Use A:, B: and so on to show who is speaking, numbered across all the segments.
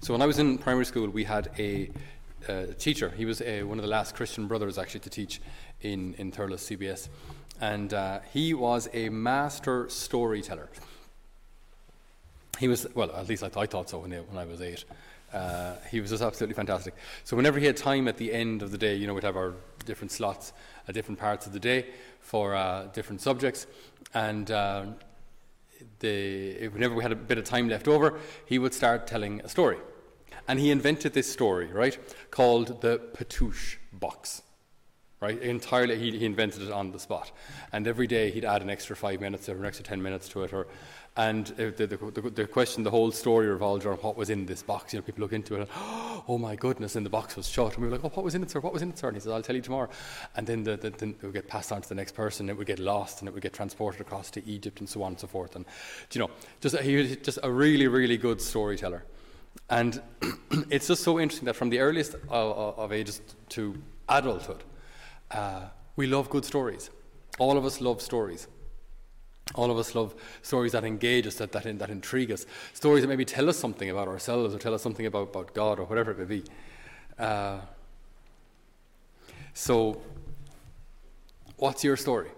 A: So when I was in primary school, we had a uh, teacher. He was a, one of the last Christian brothers actually to teach in, in Thurles CBS. And uh, he was a master storyteller. He was, well, at least I, th- I thought so when, when I was eight. Uh, he was just absolutely fantastic. So whenever he had time at the end of the day, you know, we'd have our different slots at different parts of the day for uh, different subjects. And uh, the, whenever we had a bit of time left over, he would start telling a story. And he invented this story, right, called the Patouche box. Right, entirely, he, he invented it on the spot, and every day he'd add an extra five minutes or an extra ten minutes to it, or and uh, the, the, the, the, question, the whole story revolved around what was in this box. You know, people look into it and, oh, oh my goodness, and the box was shut. And we were like, oh, what was in it, sir? What was in it, sir? And he says, I'll tell you tomorrow. And then, the, the, then it would get passed on to the next person, it would get lost, and it would get transported across to Egypt, and so on and so forth. And, you know, just, he was just a really, really good storyteller. And it's just so interesting that from the earliest of, of ages to adulthood, uh, we love good stories. All of us love stories. All of us love stories that engage us, that, that, that intrigue us, stories that maybe tell us something about ourselves or tell us something about, about God or whatever it may be. Uh, so, what's your story?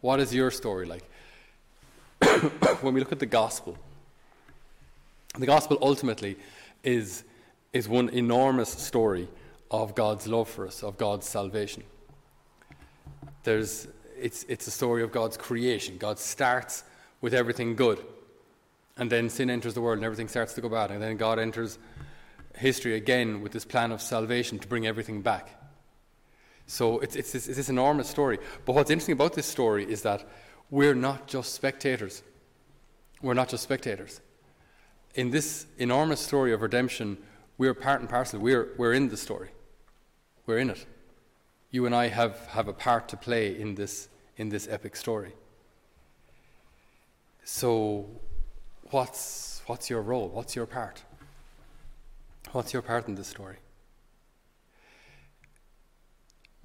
A: What is your story like? when we look at the gospel, the gospel ultimately is, is one enormous story of God's love for us, of God's salvation. There's it's, it's a story of God's creation. God starts with everything good. And then sin enters the world and everything starts to go bad. And then God enters history again with this plan of salvation to bring everything back. So it's, it's, it's this enormous story. But what's interesting about this story is that we're not just spectators. We're not just spectators. In this enormous story of redemption, we're part and parcel. We're, we're in the story. We're in it you and I have, have a part to play in this, in this epic story. So, what's, what's your role? What's your part? What's your part in this story?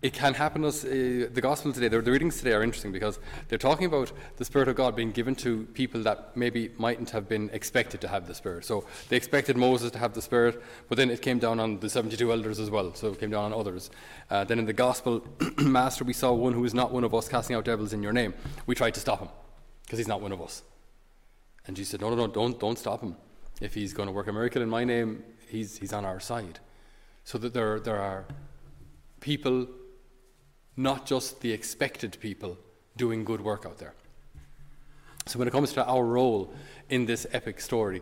A: It can happen as uh, the gospel today the, the, readings today are interesting because they're talking about the spirit of god being given to people that maybe mightn't have been expected to have the spirit. So they expected moses to have the spirit but then it came down on the 72 elders as well so it came down on others. Uh, then in the gospel master we saw one who is not one of us casting out devils in your name. We tried to stop him because he's not one of us. And jesus said no no no don't don't stop him. If he's going to work a miracle in my name he's he's on our side. So that there there are people not just the expected people doing good work out there. So, when it comes to our role in this epic story,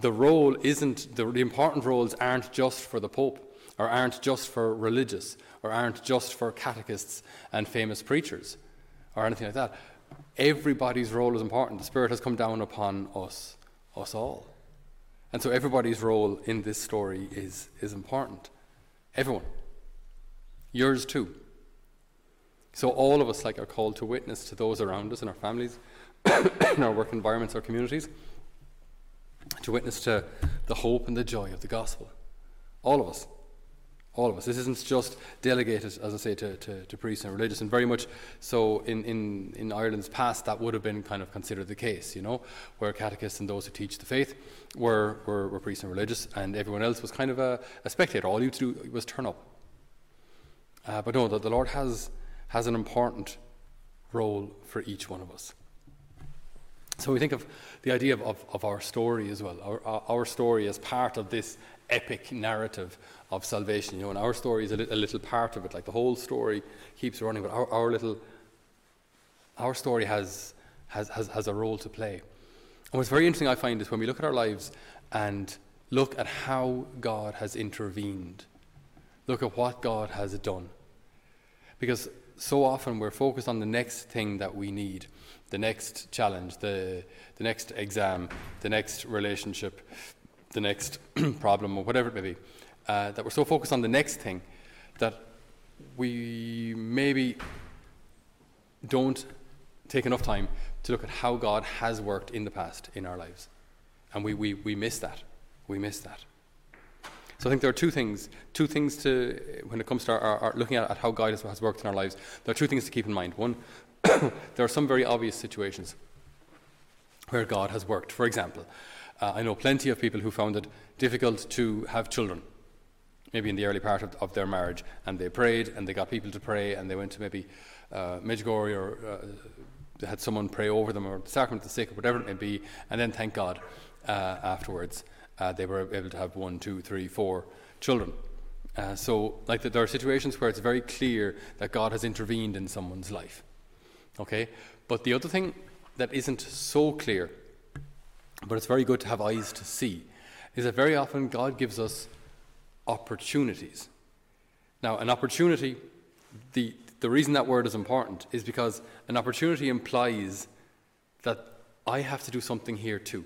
A: the role isn't, the, the, important roles aren't just for the Pope, or aren't just for religious, or aren't just for catechists and famous preachers, or anything like that. Everybody's role is important. The Spirit has come down upon us, us all. And so everybody's role in this story is, is important. Everyone. Yours too. So all of us like are called to witness to those around us in our families, in our work environments, our communities, to witness to the hope and the joy of the gospel. All of us. All of us. This isn't just delegated, as I say, to, to, to priests and religious, and very much so in, in, in Ireland's past, that would have been kind of considered the case, you know, where catechists and those who teach the faith were, were, were priests and religious, and everyone else was kind of a, a spectator. All you to do was turn up. Uh, but no, the, the Lord has has an important role for each one of us. So we think of the idea of, of, of our story as well, our, our story as part of this epic narrative of salvation. You know, and our story is a, li- a little part of it. Like the whole story keeps running, but our, our little, our story has, has, has, has a role to play. And what's very interesting, I find, is when we look at our lives and look at how God has intervened, look at what God has done. Because so often we're focused on the next thing that we need the next challenge, the, the next exam, the next relationship, the next problem, or whatever it may be. Uh, that we're so focused on the next thing that we maybe don't take enough time to look at how God has worked in the past in our lives. And we, we, we miss that. We miss that. So I think there are two things, two things to, when it comes to our, our, our looking at, at, how God has worked in our lives, there are two things to keep in mind. One, there are some very obvious situations where God has worked. For example, Uh, I know plenty of people who found it difficult to have children, maybe in the early part of, of their marriage, and they prayed and they got people to pray and they went to maybe uh, Medjugorje or uh, they had someone pray over them or the sacrament of the sick or whatever it may be, and then thank God uh, afterwards uh, they were able to have one, two, three, four children. Uh, so, like, the, there are situations where it's very clear that God has intervened in someone's life. Okay? But the other thing that isn't so clear, but it's very good to have eyes to see, is that very often God gives us opportunities. Now, an opportunity, the, the reason that word is important is because an opportunity implies that I have to do something here too.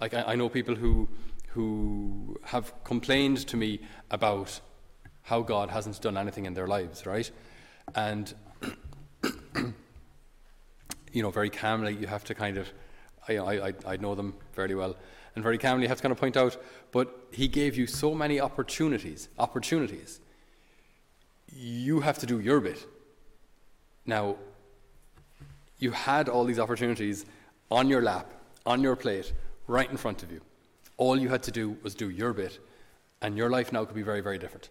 A: Like, I, I know people who who have complained to me about how God hasn't done anything in their lives, right? And, you know, very calmly, you have to kind of, I, I, I know them fairly well, and very calmly you have to kind of point out, but He gave you so many opportunities, opportunities. You have to do your bit. Now, you had all these opportunities on your lap, on your plate, right in front of you. All you had to do was do your bit, and your life now could be very, very different.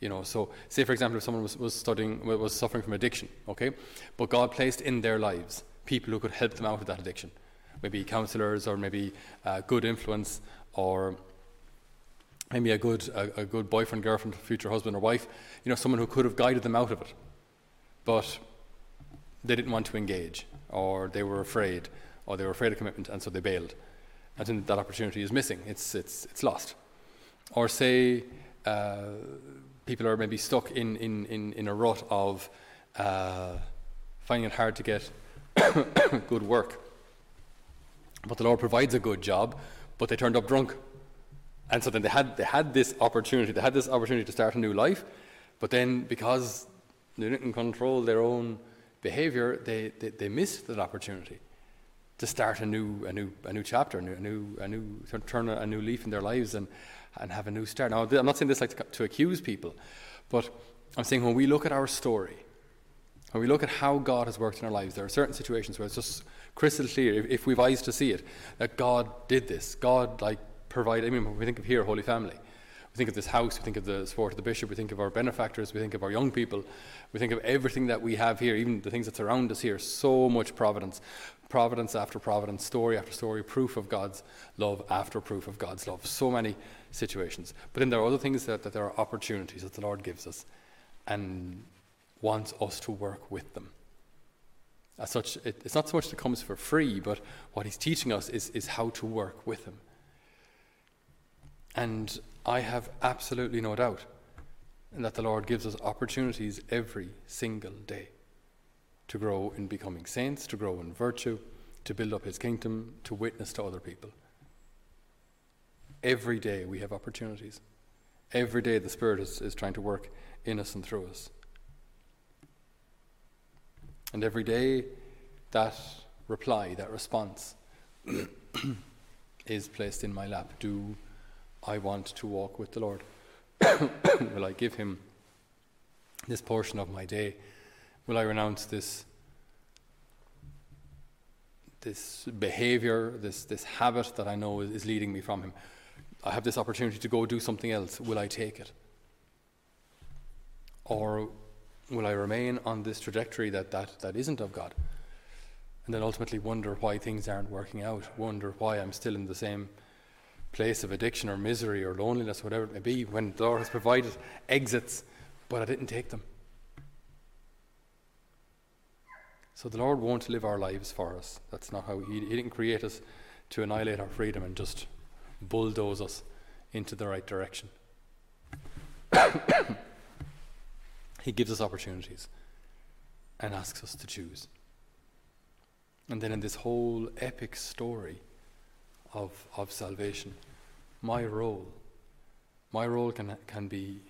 A: You know, so say for example, if someone was, was studying, was suffering from addiction, okay, but God placed in their lives people who could help them out of that addiction, maybe counselors or maybe uh, good influence or maybe a good a, a, good boyfriend, girlfriend, future husband or wife, you know, someone who could have guided them out of it, but they didn't want to engage, or they were afraid, or they were afraid of commitment, and so they bailed. I think that opportunity is missing. It's, it's, it's lost. Or say uh, people are maybe stuck in, in, in, in a rut of uh, finding it hard to get good work. But the Lord provides a good job, but they turned up drunk. And so then they had, they had this opportunity, they had this opportunity to start a new life, but then because they didn't control their own behavior, they, they, they missed that opportunity to start a new, a new, a new chapter, a new, a new, turn a new leaf in their lives and, and have a new start. Now, I'm not saying this like to, to accuse people, but I'm saying when we look at our story, when we look at how God has worked in our lives, there are certain situations where it's just crystal clear, if, if we've eyes to see it, that God did this. God, like, provided. I mean, when we think of here, Holy Family, we think of this house, we think of the support of the bishop, we think of our benefactors, we think of our young people, we think of everything that we have here, even the things that surround us here. So much providence providence after providence, story after story, proof of God's love after proof of God's love. So many situations. But then there are other things that, that there are opportunities that the Lord gives us and wants us to work with them. As such, it, it's not so much that comes for free, but what He's teaching us is, is how to work with Him. And I have absolutely no doubt that the Lord gives us opportunities every single day to grow in becoming saints, to grow in virtue, to build up his kingdom, to witness to other people. Every day we have opportunities. Every day the Spirit is, is trying to work in us and through us. And every day that reply, that response, is placed in my lap. Do I want to walk with the Lord? Will I give him this portion of my day? Will I renounce this, this behavior, this, this habit that I know is, is leading me from Him? I have this opportunity to go do something else. Will I take it? Or will I remain on this trajectory that, that, that isn't of God? And then ultimately wonder why things aren't working out, wonder why I'm still in the same place of addiction or misery or loneliness, whatever it may be, when the Lord has provided exits, but I didn't take them. So the Lord won't live our lives for us. That's not how He, he didn't create us to annihilate our freedom and just bulldoze us into the right direction. he gives us opportunities and asks us to choose. And then in this whole epic story of, of salvation, my role, my role can, can, be,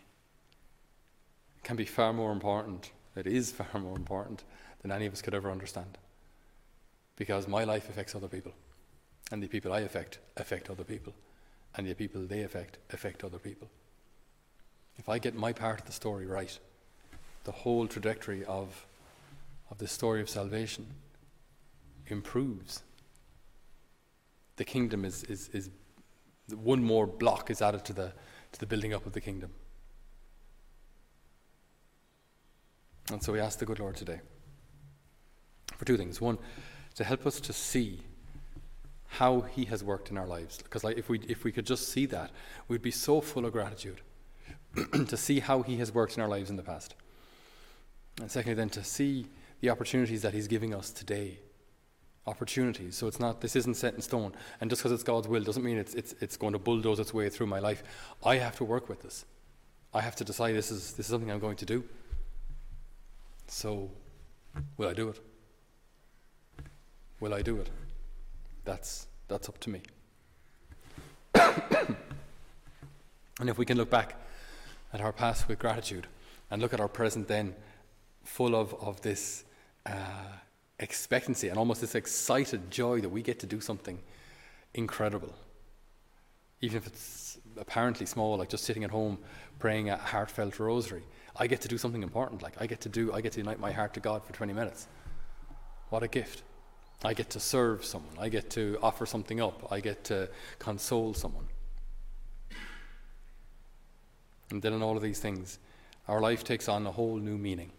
A: can be far more important. It is far more important than any of us could ever understand. Because my life affects other people, and the people I affect affect other people, and the people they affect affect other people. If I get my part of the story right, the whole trajectory of, of the story of salvation improves. The kingdom is, is, is one more block is added to the, to the building up of the kingdom. And so we ask the good Lord today for two things. One, to help us to see how He has worked in our lives. Because like, if, we, if we could just see that, we'd be so full of gratitude to see how He has worked in our lives in the past. And secondly, then to see the opportunities that He's giving us today. Opportunities. So it's not, this isn't set in stone. And just because it's God's will doesn't mean it's, it's, it's going to bulldoze its way through my life. I have to work with this. I have to decide this is, this is something I'm going to do. So, will I do it? Will I do it? That's, that's up to me. and if we can look back at our past with gratitude and look at our present then full of, of this uh, expectancy and almost this excited joy that we get to do something incredible. Even if it's apparently small, like just sitting at home praying a heartfelt rosary. I get to do something important. Like I get to do, I get to unite my heart to God for 20 minutes. What a gift. I get to serve someone. I get to offer something up. I get to console someone. And then in all of these things, our life takes on a whole new meaning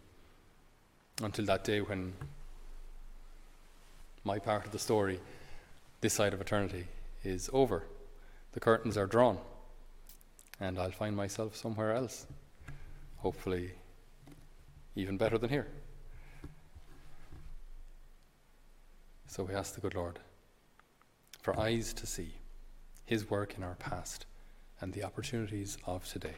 A: until that day when my part of the story, this side of eternity, is over. The curtains are drawn, and I'll find myself somewhere else, hopefully, even better than here. So we ask the good Lord for eyes to see His work in our past and the opportunities of today.